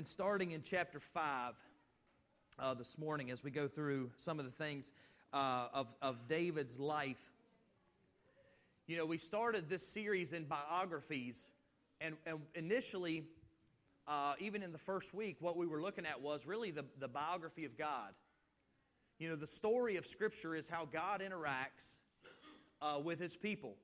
and starting in chapter 5 uh, this morning as we go through some of the things uh, of, of David's life. You know, we started this series in biographies, and, and initially, uh, even in the first week, what we were looking at was really the, the biography of God. You know, the story of Scripture is how God interacts uh, with His people.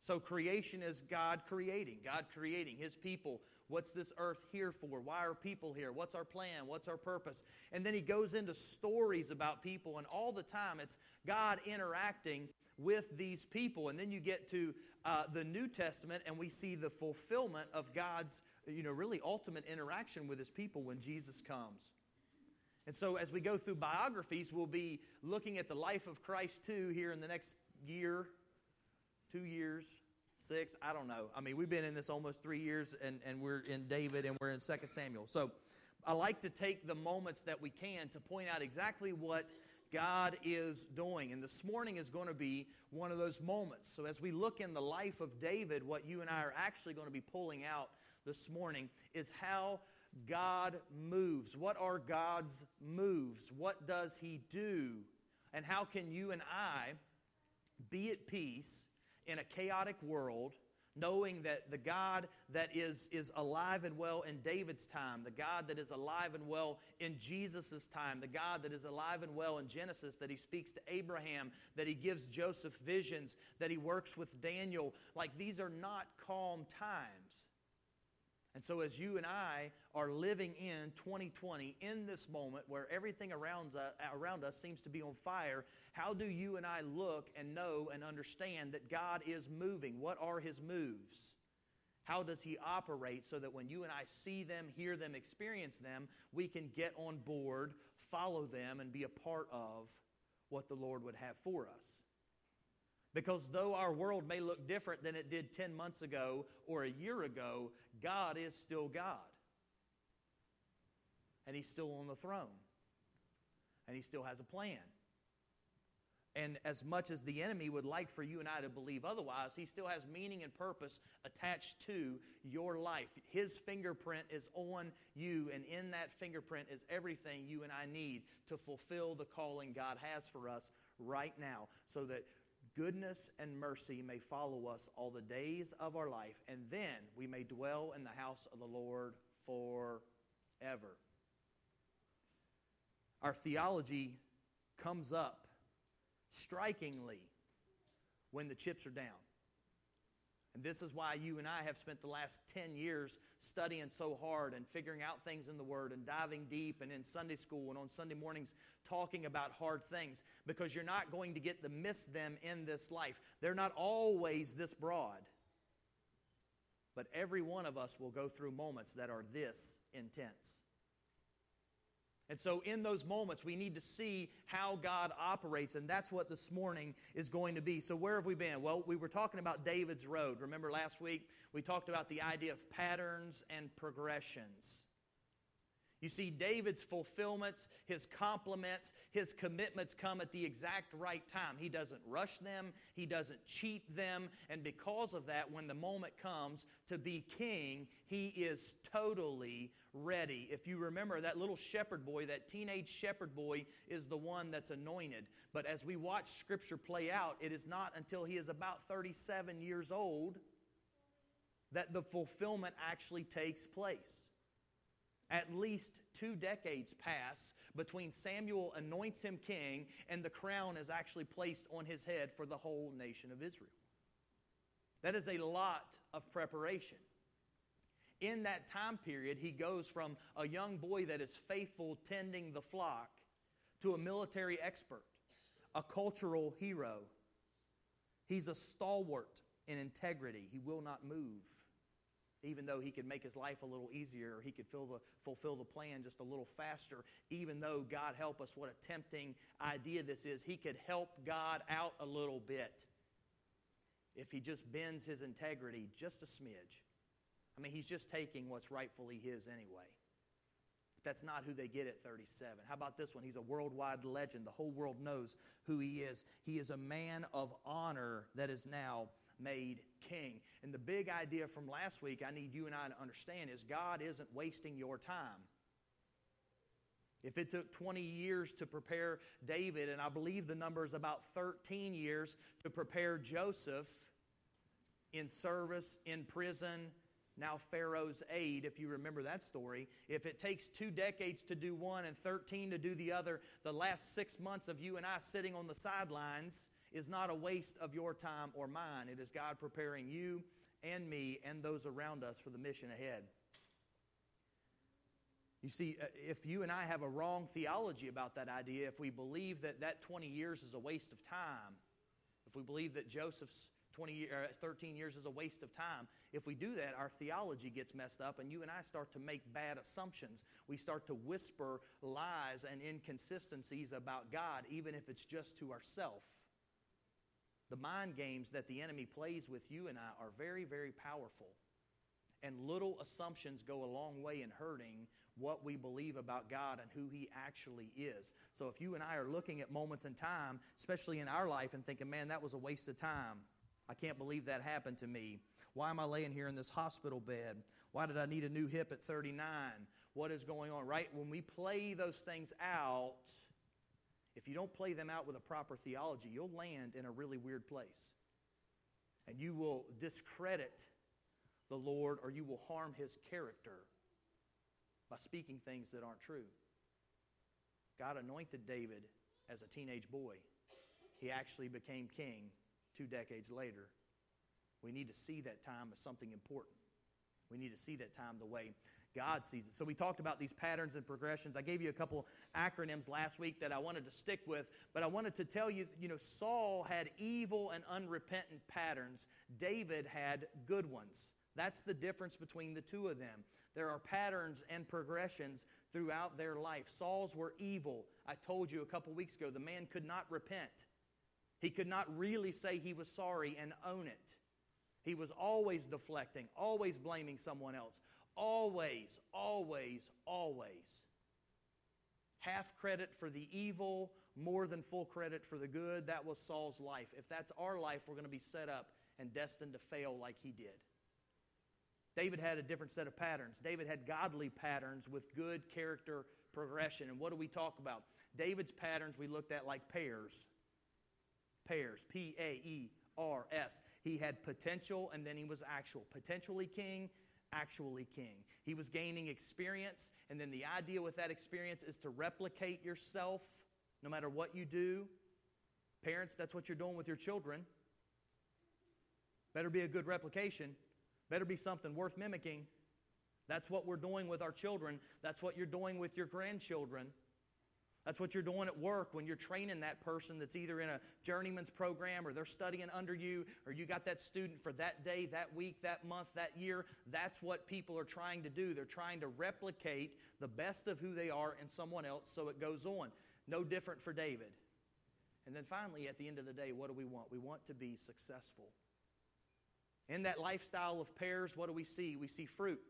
So, creation is God creating, God creating His people. What's this earth here for? Why are people here? What's our plan? What's our purpose? And then He goes into stories about people, and all the time it's God interacting with these people. And then you get to uh, the New Testament, and we see the fulfillment of God's, you know, really ultimate interaction with His people when Jesus comes. And so, as we go through biographies, we'll be looking at the life of Christ too here in the next year, two years, six, I don't know. I mean, we've been in this almost three years, and, and we're in David and we're in Second Samuel. So, I like to take the moments that we can to point out exactly what God is doing. And this morning is going to be one of those moments. So, as we look in the life of David, what you and I are actually going to be pulling out this morning is how God moves. What are God's moves? What does He do? And how can you and I be at peace in a chaotic world? knowing that the God that is, is alive and well in David's time, the God that is alive and well in Jesus' time, the God that is alive and well in Genesis, that he speaks to Abraham, that he gives Joseph visions, that he works with Daniel, like these are not calm times. And so, as you and I are living in 2020, in this moment where everything around, uh, around us seems to be on fire, how do you and I look and know and understand that God is moving? What are His moves? How does He operate so that when you and I see them, hear them, experience them, we can get on board, follow them, and be a part of what the Lord would have for us? Because though our world may look different than it did 10 months ago or a year ago, God is still God. And He's still on the throne. And He still has a plan. And as much as the enemy would like for you and I to believe otherwise, he still has meaning and purpose attached to your life. His fingerprint is on you, and in that fingerprint is everything you and I need to fulfill the calling God has for us right now so that goodness and mercy may follow us all the days of our life, and then we may dwell in the house of the Lord forever. Our theology comes up strikingly when the chips are down. And this is why you and I have spent the last 10 years studying so hard and figuring out things in the Word and diving deep and in Sunday school and on Sunday mornings talking about hard things because you're not going to get to miss them in this life. They're not always this broad. But every one of us will go through moments that are this intense. And so, in those moments, we need to see how God operates, and that's what this morning is going to be. So, where have we been? Well, we were talking about David's road. Remember last week, we talked about the idea of patterns and progressions. You see, David's fulfillments, his compliments, his commitments come at the exact right time. He doesn't rush them, he doesn't cheat them, and because of that, when the moment comes to be king, he is totally ready. If you remember, that little shepherd boy, that teenage shepherd boy, is the one that's anointed. But as we watch Scripture play out, it is not until he is about 37 years old that the fulfillment actually takes place. At least two decades pass between Samuel anoints him king and the crown is actually placed on his head for the whole nation of Israel. That is a lot of preparation. In that time period, he goes from a young boy that is faithful tending the flock to a military expert, a cultural hero. He's a stalwart in integrity. He will not move even though he could make his life a little easier, he could the, fulfill the plan just a little faster, even though God help us, what a tempting idea this is. He could help God out a little bit if he just bends his integrity just a smidge. I mean, he's just taking what's rightfully his anyway. But that's not who they get at 37. How about this one? He's a worldwide legend. The whole world knows who he is. He is a man of honor that is now made king. And the big idea from last week I need you and I to understand is God isn't wasting your time. If it took 20 years to prepare David, and I believe the number is about 13 years to prepare Joseph in service, in prison, now Pharaoh's aide, if you remember that story. If it takes two decades to do one and 13 to do the other, the last six months of you and I sitting on the sidelines is not a waste of your time or mine. It is God preparing you and me and those around us for the mission ahead. You see, uh, if you and I have a wrong theology about that idea, if we believe that that 20 years is a waste of time, if we believe that Joseph's 20 or 13 years is a waste of time, if we do that, our theology gets messed up, and you and I start to make bad assumptions. We start to whisper lies and inconsistencies about God, even if it's just to ourselves. The mind games that the enemy plays with you and I are very, very powerful. And little assumptions go a long way in hurting what we believe about God and who He actually is. So if you and I are looking at moments in time, especially in our life, and thinking, man, that was a waste of time. I can't believe that happened to me. Why am I laying here in this hospital bed? Why did I need a new hip at 39? What is going on? Right? When we play those things out, if you don't play them out with a proper theology, you'll land in a really weird place. And you will discredit the Lord or you will harm his character by speaking things that aren't true. God anointed David as a teenage boy. He actually became king two decades later. We need to see that time as something important. We need to see that time the way God sees it. So we talked about these patterns and progressions. I gave you a couple acronyms last week that I wanted to stick with, but I wanted to tell you, you know, Saul had evil and unrepentant patterns. David had good ones. That's the difference between the two of them. There are patterns and progressions throughout their life. Saul's were evil. I told you a couple weeks ago, the man could not repent. He could not really say he was sorry and own it. He was always deflecting, always blaming someone else, Always, always, always. Half credit for the evil, more than full credit for the good. That was Saul's life. If that's our life, we're going to be set up and destined to fail like he did. David had a different set of patterns. David had godly patterns with good character progression. And what do we talk about? David's patterns we looked at like pairs. Pairs. P A E R S. He had potential and then he was actual. Potentially king, actually king. He was gaining experience, and then the idea with that experience is to replicate yourself no matter what you do. Parents, that's what you're doing with your children. Better be a good replication, better be something worth mimicking. That's what we're doing with our children, that's what you're doing with your grandchildren. That's what you're doing at work when you're training that person that's either in a journeyman's program or they're studying under you or you got that student for that day, that week, that month, that year. That's what people are trying to do. They're trying to replicate the best of who they are in someone else so it goes on. No different for David. And then finally, at the end of the day, what do we want? We want to be successful. In that lifestyle of pears, what do we see? We see fruit.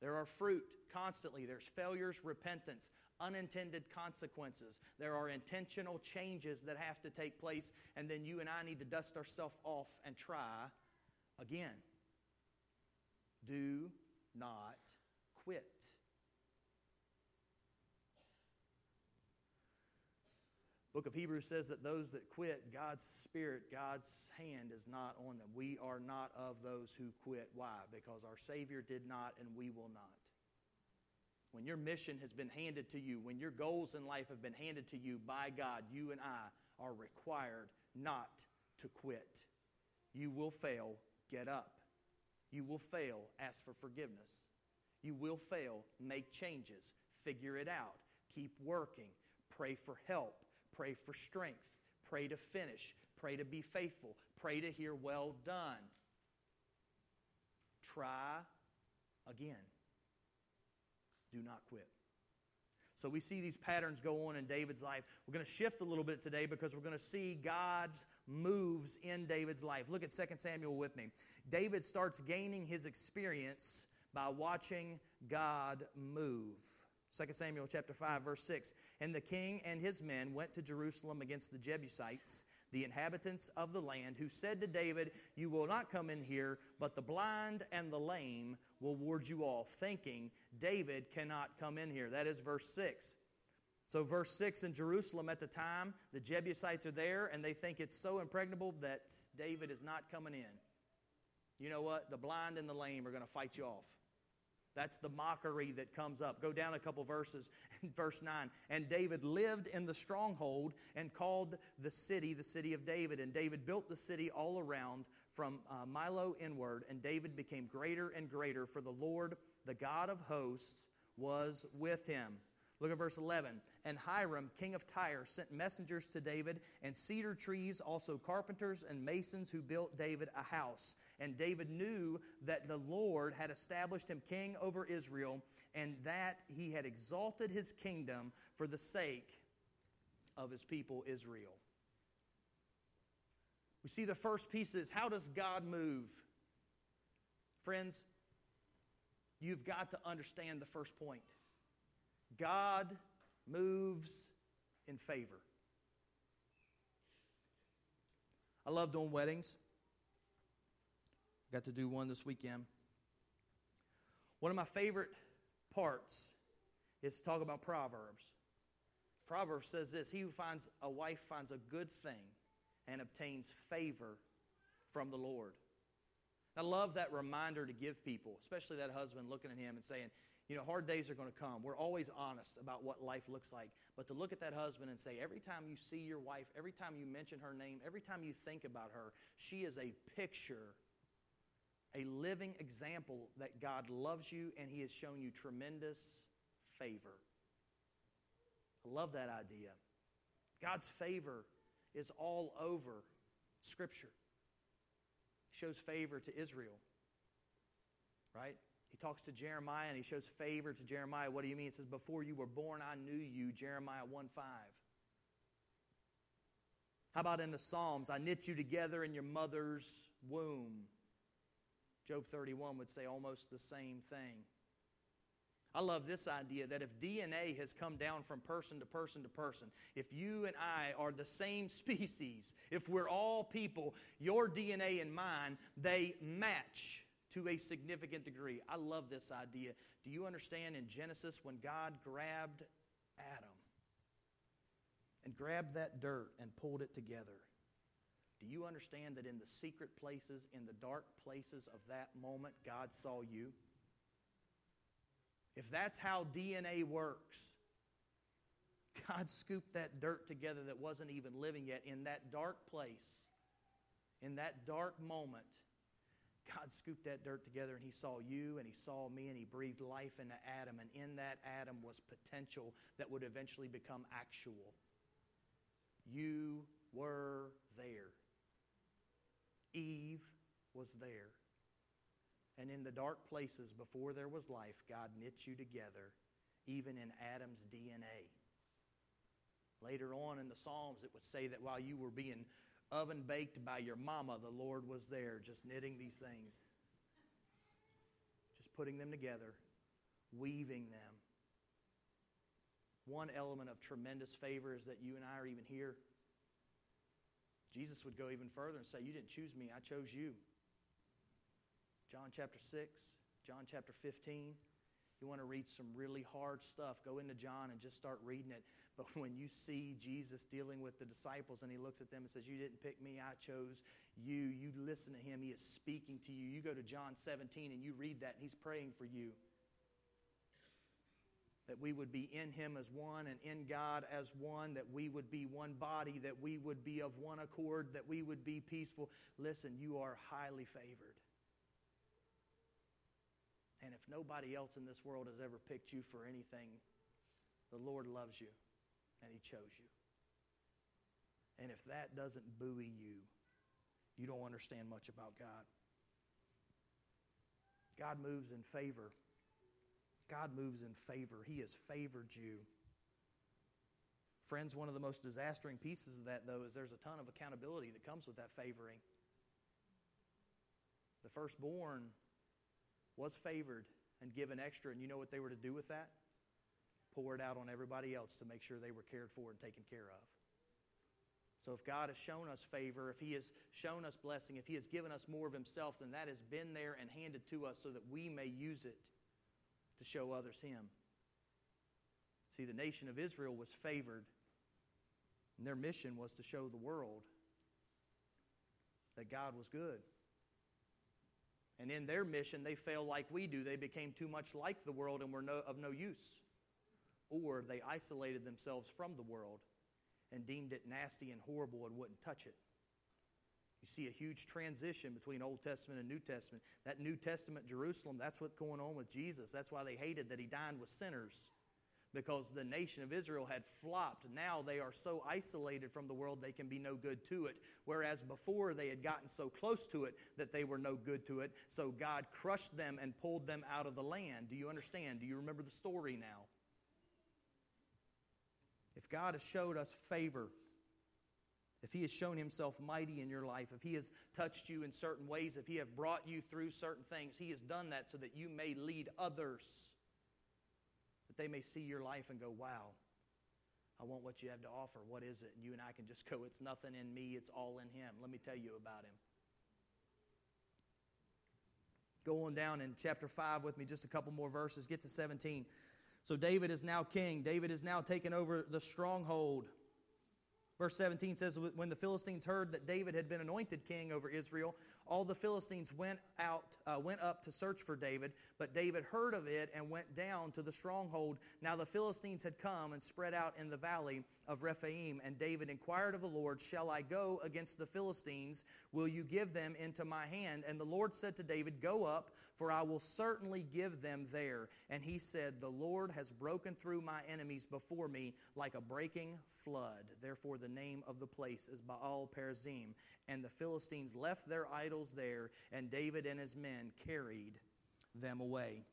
There are fruit constantly. There's failures, repentance, unintended consequences. There are intentional changes that have to take place, and then you and I need to dust ourselves off and try again. Do not quit. book of hebrews says that those that quit god's spirit god's hand is not on them we are not of those who quit why because our savior did not and we will not when your mission has been handed to you, when your goals in life have been handed to you by God, you and I are required not to quit. You will fail, get up. You will fail, ask for forgiveness. You will fail, make changes, figure it out, keep working, pray for help, pray for strength, pray to finish, pray to be faithful, pray to hear well done. Try again. Do not quit. So we see these patterns go on in David's life. We're going to shift a little bit today because we're going to see God's moves in David's life. Look at 2 Samuel with me. David starts gaining his experience by watching God move. 2 Samuel chapter 5 verse 6. And the king and his men went to Jerusalem against the Jebusites, the inhabitants of the land, who said to David, You will not come in here, but the blind and the lame will ward you off, thinking David cannot come in here. That is verse 6. So, verse 6 in Jerusalem at the time, the Jebusites are there, and they think it's so impregnable that David is not coming in. You know what? The blind and the lame are going to fight you off. That's the mockery that comes up. Go down a couple verses. Verse 9. And David lived in the stronghold and called the city the city of David. And David built the city all around from uh, Millo inward. And David became greater and greater, for the Lord, the God of hosts, was with him. Look at verse 11. And Hiram, king of Tyre, sent messengers to David, and cedar trees, also carpenters and masons who built David a house. And David knew that the Lord had established him king over Israel, and that he had exalted his kingdom for the sake of his people Israel. We see the first piece is how does God move? Friends, you've got to understand the first point. God moves in favor. I love doing weddings. Got to do one this weekend. One of my favorite parts is to talk about Proverbs. Proverbs says this He who finds a wife finds a good thing and obtains favor from the Lord. I love that reminder to give people, especially that husband looking at him and saying, you know, hard days are going to come. We're always honest about what life looks like. But to look at that husband and say, every time you see your wife, every time you mention her name, every time you think about her, she is a picture, a living example that God loves you and He has shown you tremendous favor. I love that idea. God's favor is all over Scripture. He shows favor to Israel, right? He talks to Jeremiah and he shows favor to Jeremiah. What do you mean? He says, Before you were born, I knew you. Jeremiah 1 5. How about in the Psalms? I knit you together in your mother's womb. Job 31 would say almost the same thing. I love this idea that if DNA has come down from person to person to person, if you and I are the same species, if we're all people, your DNA and mine, they match to a significant degree. I love this idea. Do you understand in Genesis when God grabbed Adam and grabbed that dirt and pulled it together? Do you understand that in the secret places, in the dark places of that moment, God saw you? If that's how DNA works, God scooped that dirt together that wasn't even living yet in that dark place, in that dark moment God scooped that dirt together and He saw you and He saw me and He breathed life into Adam. And in that Adam was potential that would eventually become actual. You were there. Eve was there. And in the dark places before there was life, God knit you together, even in Adam's DNA. Later on in the Psalms, it would say that while you were being oven baked by your mama, the Lord was there just knitting these things, just putting them together, weaving them. One element of tremendous favor is that you and I are even here. Jesus would go even further and say, You didn't choose me, I chose you. John chapter 6, John chapter 15. You want to read some really hard stuff, go into John and just start reading it. But when you see Jesus dealing with the disciples and he looks at them and says, You didn't pick me, I chose you. You listen to him, he is speaking to you. You go to John 17 and you read that, and he's praying for you. That we would be in him as one and in God as one, that we would be one body, that we would be of one accord, that we would be peaceful. Listen, you are highly favored. And if nobody else in this world has ever picked you for anything, the Lord loves you and He chose you. And if that doesn't buoy you, you don't understand much about God. God moves in favor. God moves in favor. He has favored you. Friends, one of the most disastering pieces of that, though, is there's a ton of accountability that comes with that favoring. The firstborn was favored and given extra, and you know what they were to do with that? pour it out on everybody else to make sure they were cared for and taken care of. So if God has shown us favor, if He has shown us blessing, if He has given us more of Himself, then that has been there and handed to us so that we may use it to show others Him. See, the nation of Israel was favored, and their mission was to show the world that God was good. And in their mission, they failed like we do. They became too much like the world and were no, of no use. Or they isolated themselves from the world and deemed it nasty and horrible and wouldn't touch it. You see a huge transition between Old Testament and New Testament. That New Testament Jerusalem, that's what's going on with Jesus. That's why they hated that he dined with sinners because the nation of Israel had flopped. Now they are so isolated from the world they can be no good to it. Whereas before they had gotten so close to it that they were no good to it. So God crushed them and pulled them out of the land. Do you understand? Do you remember the story now? If God has showed us favor, if He has shown Himself mighty in your life, if He has touched you in certain ways, if He has brought you through certain things, He has done that so that you may lead others that they may see your life and go, wow, I want what you have to offer. What is it? And you and I can just go, it's nothing in me, it's all in Him. Let me tell you about Him. Go on down in chapter 5 with me, just a couple more verses. Get to 17. So David is now king. David is now taken over the stronghold. Verse 17 says, When the Philistines heard that David had been anointed king over Israel, all the Philistines went out, uh, went up to search for David, but David heard of it and went down to the stronghold. Now the Philistines had come and spread out in the valley of Rephaim, and David inquired of the Lord, Shall I go against the Philistines? Will you give them into my hand? And the Lord said to David, Go up, for I will certainly give them there. And he said, The Lord has broken through my enemies before me like a breaking flood. Therefore, the name of the place is Baal Perazim. And the Philistines left their idols there, and David and his men carried them away.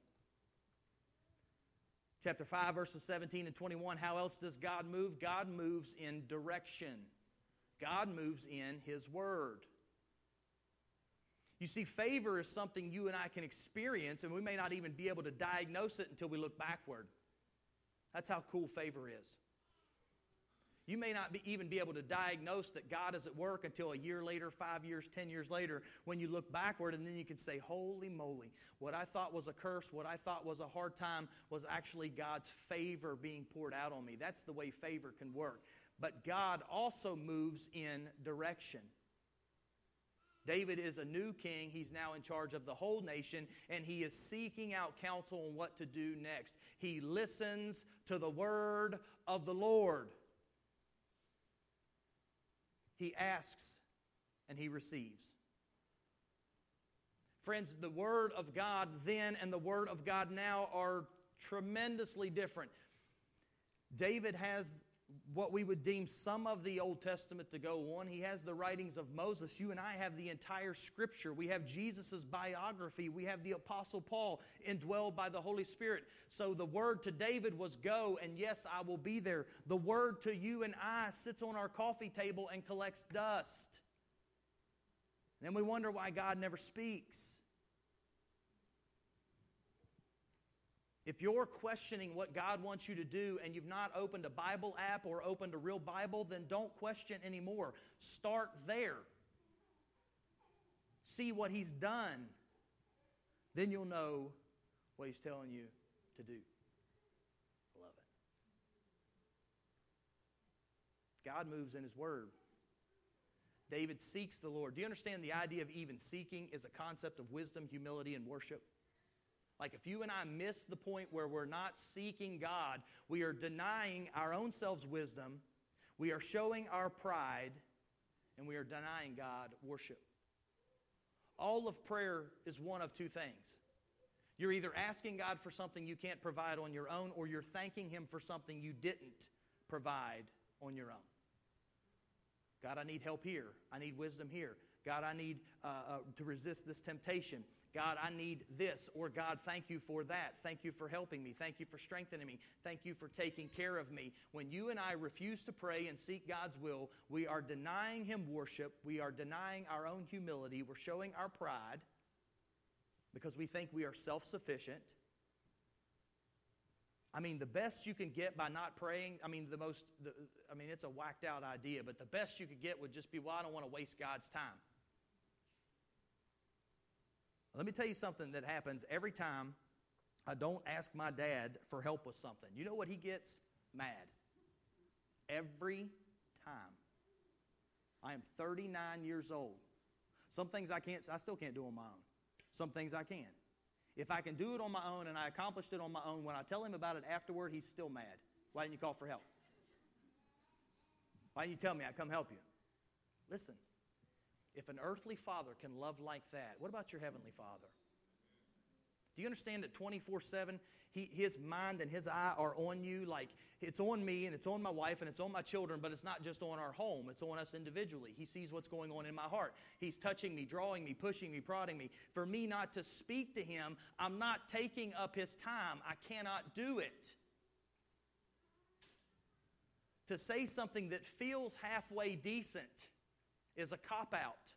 Chapter 5, verses 17 and 21. How else does God move? God moves in direction, God moves in His Word. You see, favor is something you and I can experience, and we may not even be able to diagnose it until we look backward. That's how cool favor is. You may not be, even be able to diagnose that God is at work until a year later, five years, ten years later, when you look backward, and then you can say, Holy moly, what I thought was a curse, what I thought was a hard time, was actually God's favor being poured out on me. That's the way favor can work. But God also moves in direction. David is a new king. He's now in charge of the whole nation, and he is seeking out counsel on what to do next. He listens to the word of the Lord. He asks and he receives. Friends, the Word of God then and the Word of God now are tremendously different. David has what we would deem some of the Old Testament to go on. He has the writings of Moses. You and I have the entire Scripture. We have Jesus' biography. We have the Apostle Paul indwelled by the Holy Spirit. So the word to David was go, and yes, I will be there. The word to you and I sits on our coffee table and collects dust. And then we wonder why God never speaks. If you're questioning what God wants you to do and you've not opened a Bible app or opened a real Bible, then don't question anymore. Start there. See what He's done. Then you'll know what He's telling you to do. Love it. God moves in His Word. David seeks the Lord. Do you understand the idea of even seeking is a concept of wisdom, humility, and worship? Like if you and I miss the point where we're not seeking God, we are denying our own selves wisdom, we are showing our pride, and we are denying God worship. All of prayer is one of two things. You're either asking God for something you can't provide on your own, or you're thanking Him for something you didn't provide on your own. God, I need help here. I need wisdom here. God, I need uh, uh, to resist this temptation. God, I need this. Or God, thank you for that. Thank you for helping me. Thank you for strengthening me. Thank you for taking care of me. When you and I refuse to pray and seek God's will, we are denying Him worship. We are denying our own humility. We're showing our pride because we think we are self sufficient. I mean, the best you can get by not praying, I mean, the most, the, I mean, it's a whacked out idea, but the best you could get would just be, well, I don't want to waste God's time. Let me tell you something that happens every time I don't ask my dad for help with something. You know what he gets? Mad. Every time. I am 39 years old. Some things I can't, I still can't do on my own. Some things I can. If I can do it on my own and I accomplished it on my own, when I tell him about it afterward, he's still mad. Why didn't you call for help? Why didn't you tell me I'd come help you? Listen, if an earthly father can love like that, what about your heavenly father? Do you understand that 24 7, his mind and his eye are on you? Like it's on me and it's on my wife and it's on my children, but it's not just on our home, it's on us individually. He sees what's going on in my heart. He's touching me, drawing me, pushing me, prodding me. For me not to speak to him, I'm not taking up his time. I cannot do it. To say something that feels halfway decent is a cop out.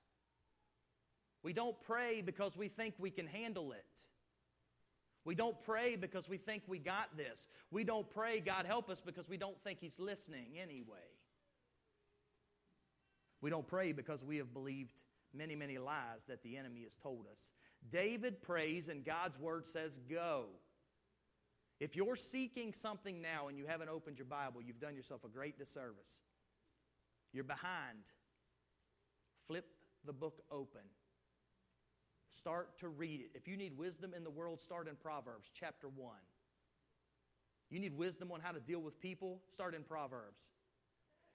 We don't pray because we think we can handle it. We don't pray because we think we got this. We don't pray, God help us, because we don't think He's listening anyway. We don't pray because we have believed many, many lies that the enemy has told us. David prays, and God's word says, Go. If you're seeking something now and you haven't opened your Bible, you've done yourself a great disservice. You're behind. Flip the book open Start to read it. If you need wisdom in the world, start in Proverbs chapter 1. You need wisdom on how to deal with people, start in Proverbs.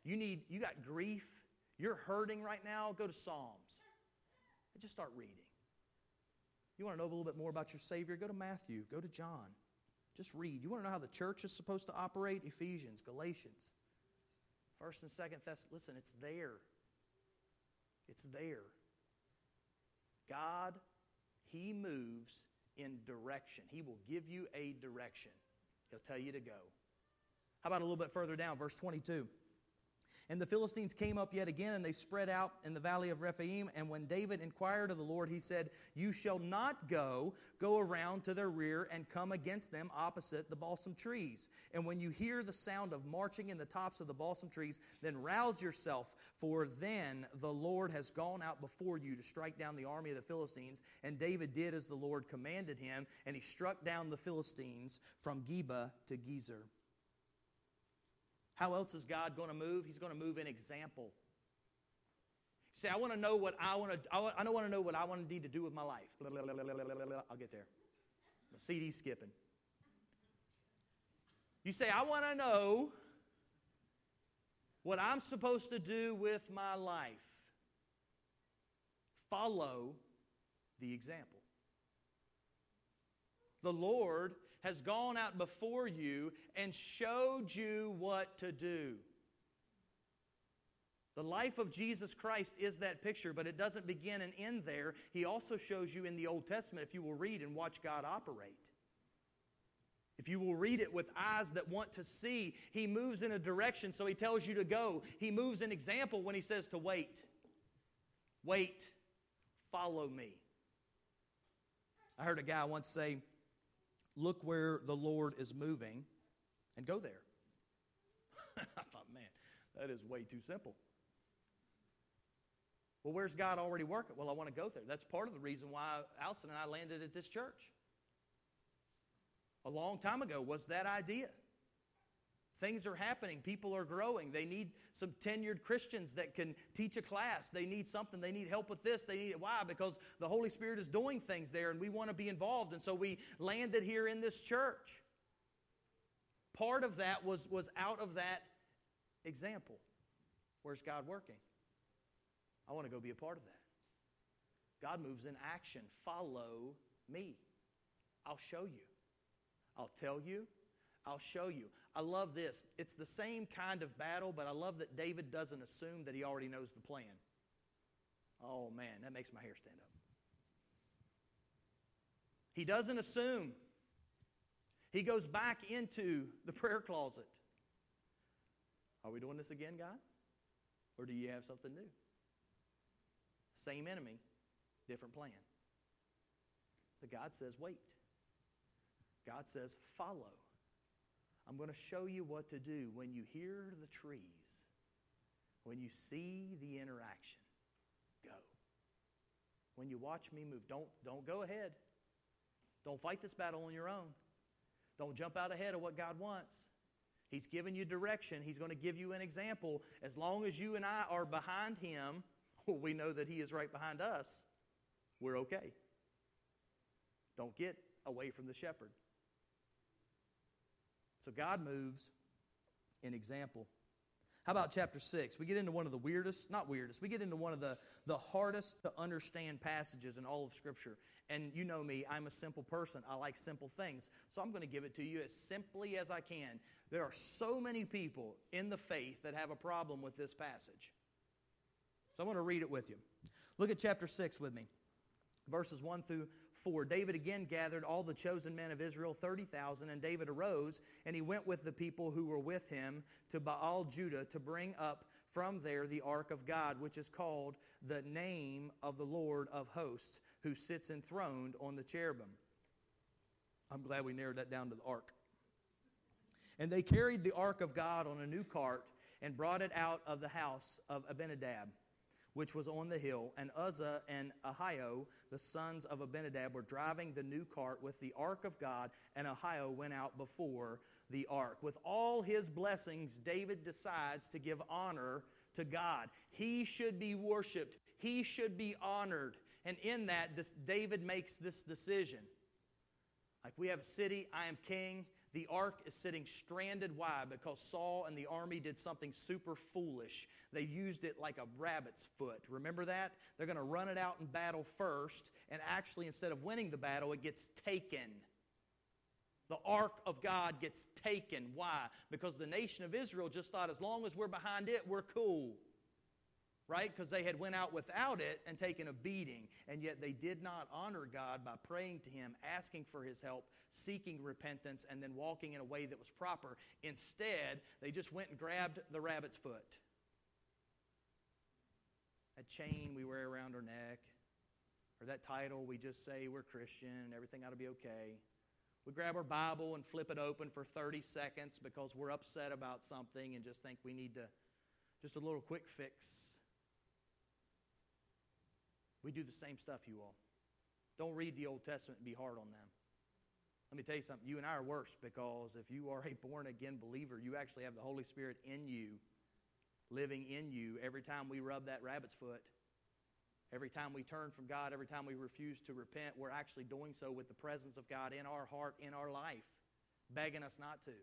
You need you got grief, you're hurting right now, go to Psalms. And just start reading. You want to know a little bit more about your Savior? Go to Matthew, go to John. Just read. You want to know how the church is supposed to operate? Ephesians, Galatians. First and second Thess. Listen, it's there. It's there. God he moves in direction. He will give you a direction. He'll tell you to go. How about a little bit further down, verse 22? And the Philistines came up yet again, and they spread out in the valley of Rephaim. And when David inquired of the Lord, he said, You shall not go, go around to their rear and come against them opposite the balsam trees. And when you hear the sound of marching in the tops of the balsam trees, then rouse yourself, for then the Lord has gone out before you to strike down the army of the Philistines. And David did as the Lord commanded him, and he struck down the Philistines from Geba to Gezer. How else is God going to move? He's going to move in example. Say, I want to know what I want to. I don't want to know what I want to need to do with my life. I'll get there. The CD skipping. You say, I want to know what I'm supposed to do with my life. Follow the example. The Lord has gone out before you and showed you what to do. The life of Jesus Christ is that picture, but it doesn't begin and end there. He also shows you in the Old Testament, if you will read and watch God operate. If you will read it with eyes that want to see, He moves in a direction, so He tells you to go. He moves an example when He says to wait. Wait, follow me. I heard a guy once say, look where the Lord is moving and go there. I thought, man, that is way too simple. Well, where's God already working? Well, I want to go there. That's part of the reason why Alison and I landed at this church. A long time ago was that idea. Things are happening. People are growing. They need some tenured Christians that can teach a class. They need something. They need help with this. They need it. Why? Because the Holy Spirit is doing things there and we want to be involved. And so we landed here in this church. Part of that was, was out of that example. Where's God working? I want to go be a part of that. God moves in action. Follow me. I'll show you. I'll tell you. I'll show you. I love this. It's the same kind of battle, but I love that David doesn't assume that he already knows the plan. Oh, man, that makes my hair stand up. He doesn't assume. He goes back into the prayer closet. Are we doing this again, God? Or do you have something new? Same enemy, different plan. But God says, wait. God says, follow. I'm going to show you what to do when you hear the trees, when you see the interaction. Go. When you watch me move, don't, don't go ahead. Don't fight this battle on your own. Don't jump out ahead of what God wants. He's given you direction. He's going to give you an example. As long as you and I are behind Him, we know that He is right behind us, we're okay. Don't get away from the shepherd. So God moves in example. How about chapter 6? We get into one of the weirdest, not weirdest, we get into one of the, the hardest to understand passages in all of Scripture. And you know me, I'm a simple person. I like simple things. So I'm going to give it to you as simply as I can. There are so many people in the faith that have a problem with this passage. So I'm going to read it with you. Look at chapter 6 with me verses 1 through 4. David again gathered all the chosen men of Israel, 30,000, and David arose, and he went with the people who were with him to Baal Judah to bring up from there the ark of God, which is called the name of the Lord of hosts, who sits enthroned on the cherubim. I'm glad we narrowed that down to the ark. And they carried the ark of God on a new cart and brought it out of the house of Abinadab which was on the hill, and Uzzah and Ahio, the sons of Abinadab, were driving the new cart with the ark of God, and Ahio went out before the ark. With all his blessings, David decides to give honor to God. He should be worshiped, he should be honored. And in that, this, David makes this decision. Like we have a city, I am king. The ark is sitting stranded. Why? Because Saul and the army did something super foolish. They used it like a rabbit's foot. Remember that? They're going to run it out in battle first, and actually, instead of winning the battle, it gets taken. The ark of God gets taken. Why? Because the nation of Israel just thought as long as we're behind it, we're cool right? Because they had went out without it and taken a beating, and yet they did not honor God by praying to Him, asking for His help, seeking repentance, and then walking in a way that was proper. Instead, they just went and grabbed the rabbit's foot. That chain we wear around our neck, or that title we just say we're Christian and everything ought to be okay. We grab our Bible and flip it open for 30 seconds because we're upset about something and just think we need to, just a little quick fix. We do the same stuff, you all. Don't read the Old Testament and be hard on them. Let me tell you something. You and I are worse because if you are a born again believer, you actually have the Holy Spirit in you, living in you every time we rub that rabbit's foot. Every time we turn from God, every time we refuse to repent, we're actually doing so with the presence of God in our heart, in our life, begging us not to.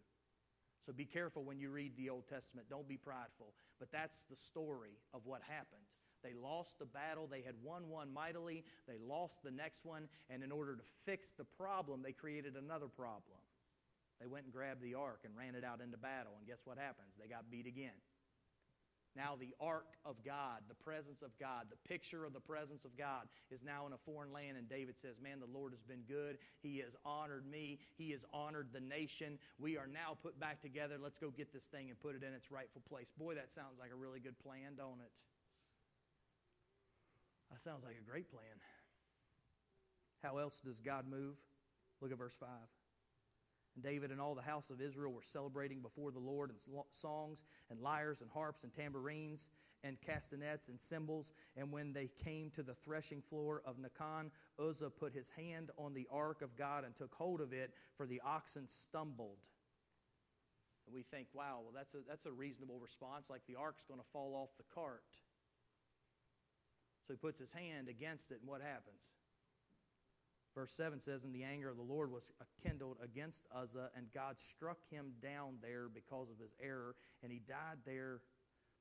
So be careful when you read the Old Testament. Don't be prideful. But that's the story of what happened. They lost the battle. They had won one mightily. They lost the next one. And in order to fix the problem, they created another problem. They went and grabbed the ark and ran it out into battle. And guess what happens? They got beat again. Now, the ark of God, the presence of God, the picture of the presence of God is now in a foreign land. And David says, Man, the Lord has been good. He has honored me. He has honored the nation. We are now put back together. Let's go get this thing and put it in its rightful place. Boy, that sounds like a really good plan, don't it? That sounds like a great plan. How else does God move? Look at verse 5. And David and all the house of Israel were celebrating before the Lord in songs and lyres and harps and tambourines and castanets and cymbals. And when they came to the threshing floor of Nacon, Uzzah put his hand on the ark of God and took hold of it, for the oxen stumbled. And we think, wow, well, that's a, that's a reasonable response, like the ark's going to fall off the cart. So he puts his hand against it, and what happens? Verse 7 says, And the anger of the Lord was kindled against Uzzah, and God struck him down there because of his error, and he died there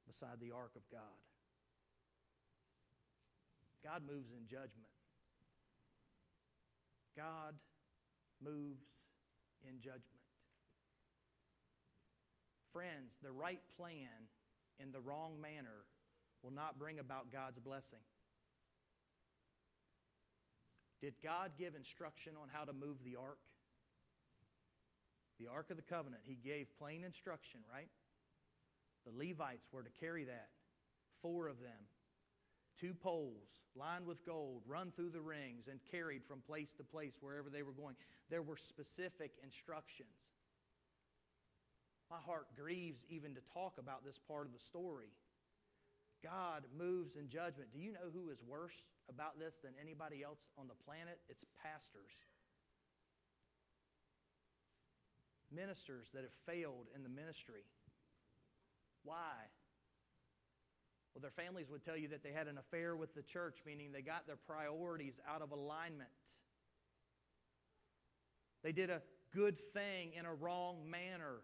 beside the ark of God. God moves in judgment. God moves in judgment. Friends, the right plan in the wrong manner will not bring about God's blessing. Did God give instruction on how to move the ark? The Ark of the Covenant, He gave plain instruction, right? The Levites were to carry that, four of them, two poles lined with gold, run through the rings, and carried from place to place wherever they were going. There were specific instructions. My heart grieves even to talk about this part of the story. God moves in judgment. Do you know who is worse about this than anybody else on the planet? It's pastors. Ministers that have failed in the ministry. Why? Well, their families would tell you that they had an affair with the church, meaning they got their priorities out of alignment. They did a good thing in a wrong manner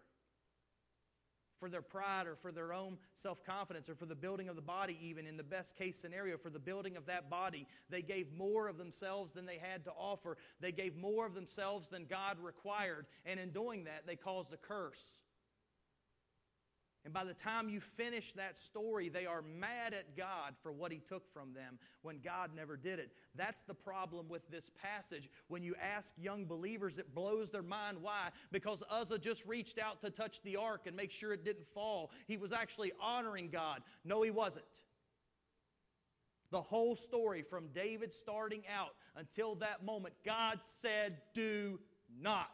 for their pride or for their own self confidence or for the building of the body, even in the best case scenario, for the building of that body. They gave more of themselves than they had to offer. They gave more of themselves than God required. And in doing that, they caused a curse. And by the time you finish that story, they are mad at God for what He took from them when God never did it. That's the problem with this passage. When you ask young believers, it blows their mind. Why? Because Uzzah just reached out to touch the ark and make sure it didn't fall. He was actually honoring God. No, he wasn't. The whole story from David starting out until that moment, God said, Do not.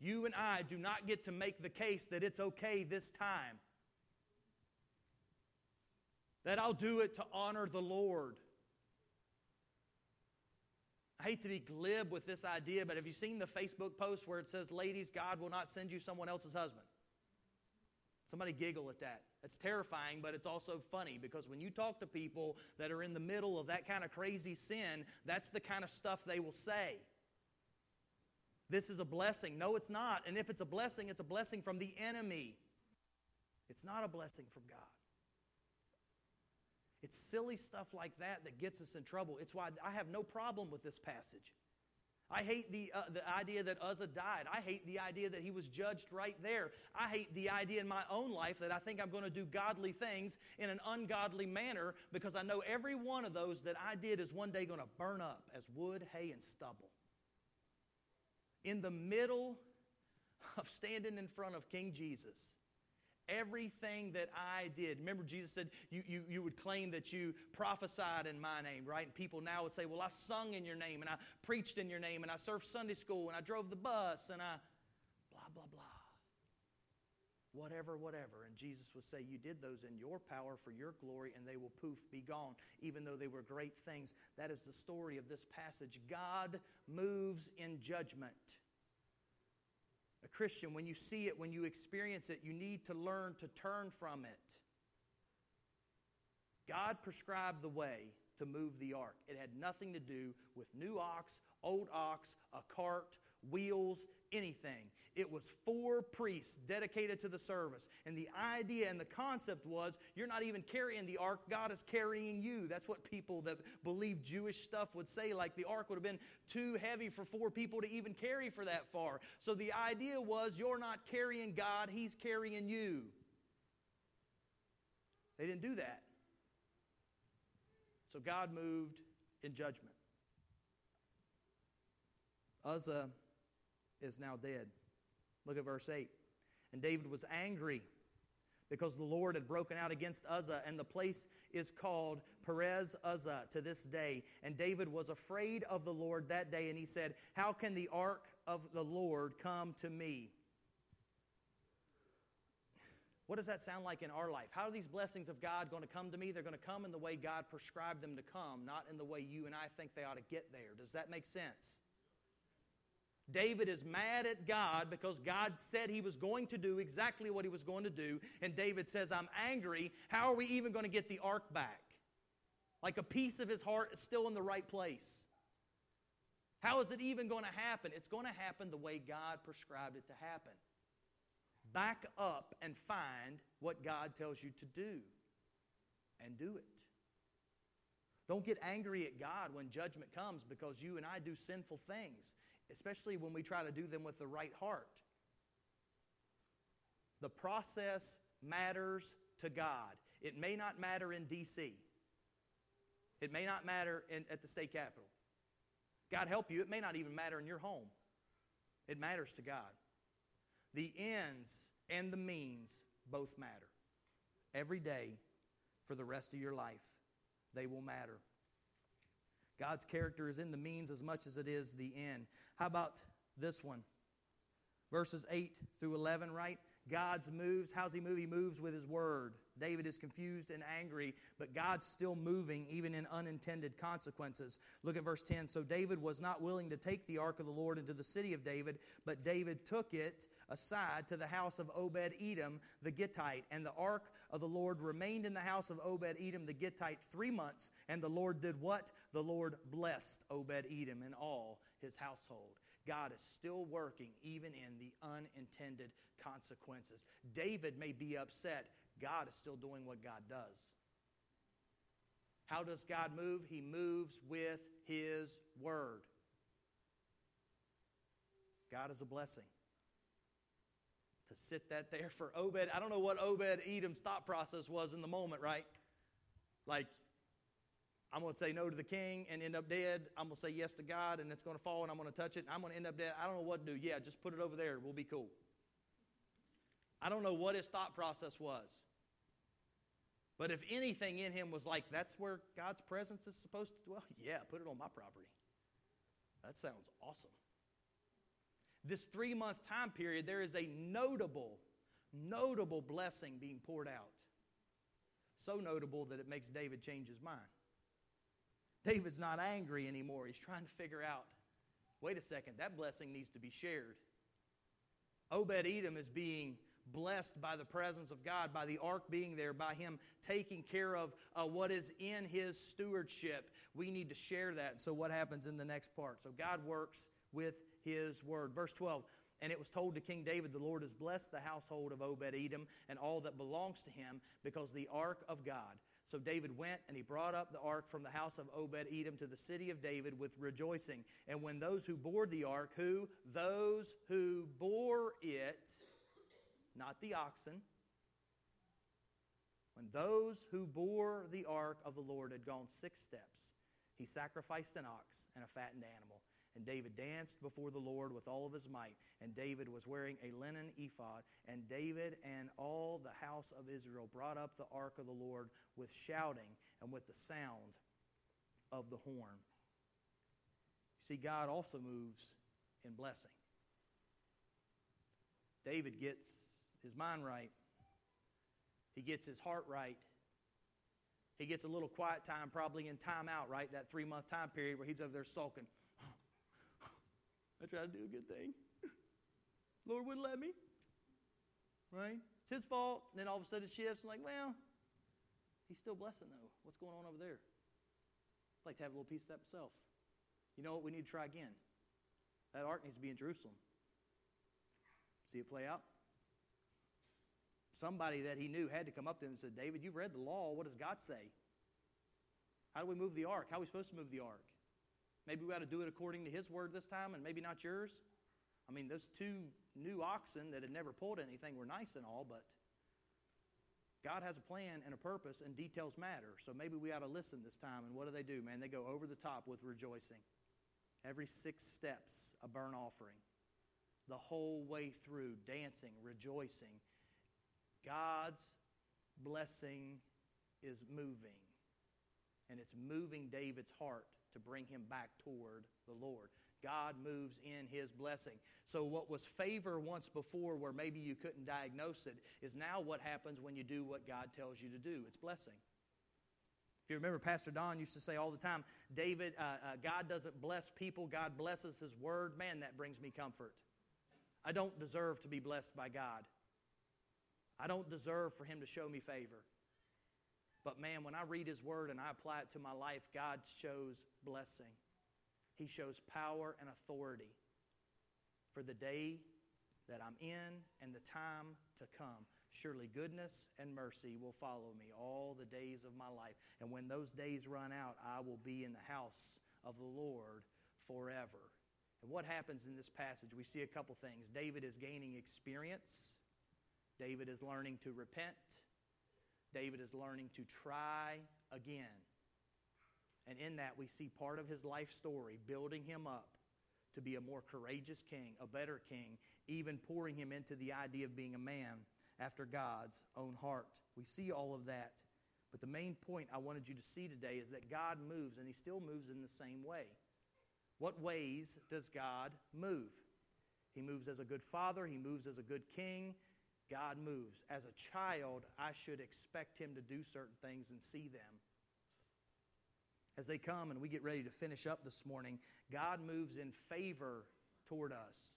You and I do not get to make the case that it's okay this time. That I'll do it to honor the Lord. I hate to be glib with this idea, but have you seen the Facebook post where it says, Ladies, God will not send you someone else's husband? Somebody giggle at that. That's terrifying, but it's also funny because when you talk to people that are in the middle of that kind of crazy sin, that's the kind of stuff they will say. This is a blessing. No, it's not. And if it's a blessing, it's a blessing from the enemy. It's not a blessing from God. It's silly stuff like that that gets us in trouble. It's why I have no problem with this passage. I hate the, uh, the idea that Uzzah died. I hate the idea that he was judged right there. I hate the idea in my own life that I think I'm going to do godly things in an ungodly manner because I know every one of those that I did is one day going to burn up as wood, hay, and stubble in the middle of standing in front of King Jesus, everything that I did. Remember, Jesus said you, you, you would claim that you prophesied in my name, right? And people now would say, Well, I sung in your name, and I preached in your name, and I served Sunday school, and I drove the bus, and I blah, blah, blah. Whatever, whatever. And Jesus would say, You did those in your power for your glory, and they will poof, be gone, even though they were great things. That is the story of this passage. God moves in judgment. A Christian, when you see it, when you experience it, you need to learn to turn from it. God prescribed the way to move the ark. It had nothing to do with new ox, old ox, a cart, wheels, anything. It was four priests dedicated to the service. And the idea and the concept was you're not even carrying the ark, God is carrying you. That's what people that believe Jewish stuff would say, like the ark would have been too heavy for four people to even carry for that far. So the idea was you're not carrying God, He's carrying you. They didn't do that. So God moved in judgment. Uzzah is now dead. Look at verse 8. And David was angry because the Lord had broken out against Uzzah, and the place is called Perez Uzzah to this day. And David was afraid of the Lord that day, and he said, How can the ark of the Lord come to me? What does that sound like in our life? How are these blessings of God going to come to me? They're going to come in the way God prescribed them to come, not in the way you and I think they ought to get there. Does that make sense? David is mad at God because God said he was going to do exactly what he was going to do. And David says, I'm angry. How are we even going to get the ark back? Like a piece of his heart is still in the right place. How is it even going to happen? It's going to happen the way God prescribed it to happen. Back up and find what God tells you to do and do it. Don't get angry at God when judgment comes because you and I do sinful things especially when we try to do them with the right heart. The process matters to God. It may not matter in D.C., it may not matter in, at the state capitol. God help you, it may not even matter in your home. It matters to God. The ends and the means both matter. Every day for the rest of your life, they will matter. God's character is in the means as much as it is the end. How about this one? verses 8 through 11, right? God's moves. How's he move? He moves with his word. David is confused and angry, but God's still moving even in unintended consequences. Look at verse 10. So David was not willing to take the ark of the Lord into the city of David, but David took it aside to the house of Obed Edom the Gittite. And the ark of the Lord remained in the house of Obed Edom the Gittite three months. And the Lord did what? The Lord blessed Obed Edom and all his household. God is still working even in the unintended consequences. David may be upset. God is still doing what God does. How does God move? He moves with His Word. God is a blessing. To sit that there for Obed, I don't know what Obed Edom's thought process was in the moment, right? Like, I'm going to say no to the king and end up dead. I'm going to say yes to God and it's going to fall and I'm going to touch it and I'm going to end up dead. I don't know what to do. Yeah, just put it over there. We'll be cool. I don't know what his thought process was. But if anything in him was like, that's where God's presence is supposed to dwell, yeah, put it on my property. That sounds awesome. This three month time period, there is a notable, notable blessing being poured out. So notable that it makes David change his mind. David's not angry anymore. He's trying to figure out wait a second, that blessing needs to be shared. Obed Edom is being blessed by the presence of God, by the ark being there, by him taking care of uh, what is in his stewardship. We need to share that. And so, what happens in the next part? So, God works with his word. Verse 12. And it was told to King David, The Lord has blessed the household of Obed Edom and all that belongs to him, because the ark of God so David went and he brought up the ark from the house of Obed Edom to the city of David with rejoicing. And when those who bore the ark, who? Those who bore it, not the oxen, when those who bore the ark of the Lord had gone six steps, he sacrificed an ox and a fattened animal. And David danced before the Lord with all of his might. And David was wearing a linen ephod. And David and all the house of Israel brought up the ark of the Lord with shouting and with the sound of the horn. See, God also moves in blessing. David gets his mind right, he gets his heart right. He gets a little quiet time, probably in time out, right? That three month time period where he's over there sulking. I tried to do a good thing. Lord wouldn't let me. Right? It's his fault. And then all of a sudden it shifts like, well, he's still blessing though. What's going on over there? I'd like to have a little piece of that myself. You know what? We need to try again. That ark needs to be in Jerusalem. See it play out? Somebody that he knew had to come up to him and said, David, you've read the law. What does God say? How do we move the ark? How are we supposed to move the ark? Maybe we ought to do it according to his word this time and maybe not yours. I mean, those two new oxen that had never pulled anything were nice and all, but God has a plan and a purpose, and details matter. So maybe we ought to listen this time. And what do they do, man? They go over the top with rejoicing. Every six steps, a burnt offering. The whole way through, dancing, rejoicing. God's blessing is moving. And it's moving David's heart to bring him back toward the Lord. God moves in his blessing. So, what was favor once before, where maybe you couldn't diagnose it, is now what happens when you do what God tells you to do. It's blessing. If you remember, Pastor Don used to say all the time, David, uh, uh, God doesn't bless people, God blesses his word. Man, that brings me comfort. I don't deserve to be blessed by God. I don't deserve for him to show me favor. But man, when I read His Word and I apply it to my life, God shows blessing. He shows power and authority for the day that I'm in and the time to come. Surely goodness and mercy will follow me all the days of my life. And when those days run out, I will be in the house of the Lord forever. And what happens in this passage? We see a couple things. David is gaining experience, David is learning to repent. David is learning to try again. And in that, we see part of his life story building him up to be a more courageous king, a better king, even pouring him into the idea of being a man after God's own heart. We see all of that. But the main point I wanted you to see today is that God moves, and he still moves in the same way. What ways does God move? He moves as a good father, he moves as a good king. God moves. As a child, I should expect him to do certain things and see them. As they come and we get ready to finish up this morning, God moves in favor toward us.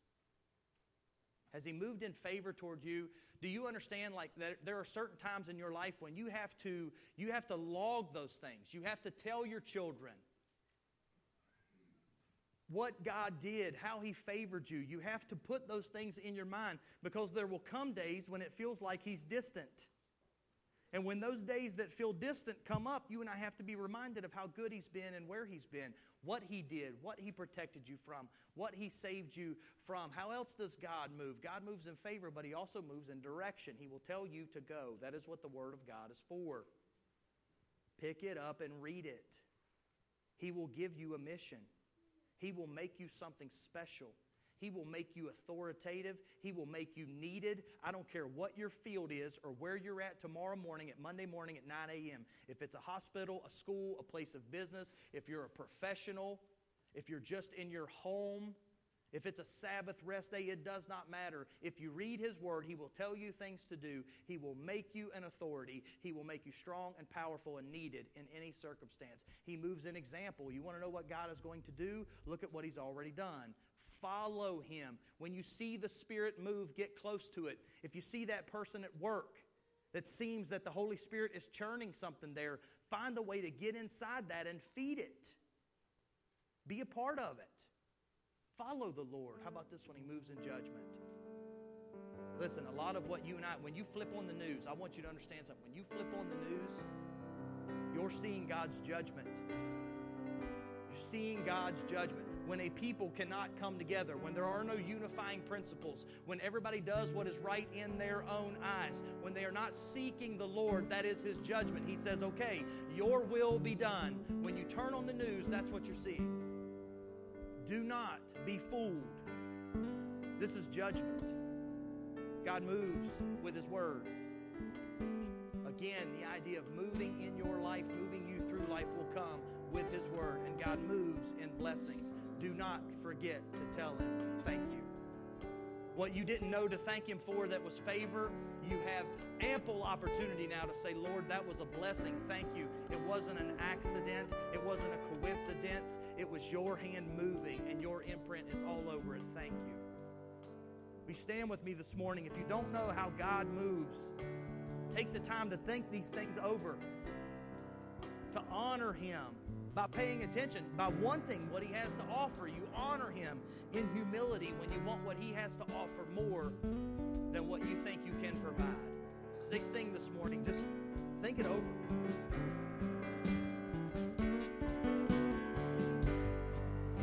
Has he moved in favor toward you? Do you understand like that there are certain times in your life when you have to you have to log those things. You have to tell your children what God did, how He favored you. You have to put those things in your mind because there will come days when it feels like He's distant. And when those days that feel distant come up, you and I have to be reminded of how good He's been and where He's been, what He did, what He protected you from, what He saved you from. How else does God move? God moves in favor, but He also moves in direction. He will tell you to go. That is what the Word of God is for. Pick it up and read it. He will give you a mission. He will make you something special. He will make you authoritative. He will make you needed. I don't care what your field is or where you're at tomorrow morning at Monday morning at 9 a.m. If it's a hospital, a school, a place of business, if you're a professional, if you're just in your home, if it's a Sabbath rest day, it does not matter. If you read His Word, He will tell you things to do. He will make you an authority. He will make you strong and powerful and needed in any circumstance. He moves an example. You want to know what God is going to do? Look at what He's already done. Follow Him. When you see the Spirit move, get close to it. If you see that person at work, that seems that the Holy Spirit is churning something there, find a way to get inside that and feed it. Be a part of it. Follow the Lord. How about this when He moves in judgment? Listen, a lot of what you and I, when you flip on the news, I want you to understand something. When you flip on the news, you're seeing God's judgment. You're seeing God's judgment. When a people cannot come together, when there are no unifying principles, when everybody does what is right in their own eyes, when they are not seeking the Lord, that is His judgment. He says, okay, your will be done. When you turn on the news, that's what you're seeing. Do not be fooled. This is judgment. God moves with His Word. Again, the idea of moving in your life, moving you through life will come with His Word, and God moves in blessings. Do not forget to tell Him thank you. What you didn't know to thank Him for that was favor, you have ample opportunity now to say, Lord, that was a blessing. Thank you. It wasn't an accident, it wasn't a coincidence. It was your hand moving, and your imprint is all over it. Thank you. We stand with me this morning. If you don't know how God moves, take the time to think these things over, to honor Him by paying attention, by wanting what He has to offer. You honor Him in humility when you want what He has to offer more than what you think you can provide. As they sing this morning, just think it over.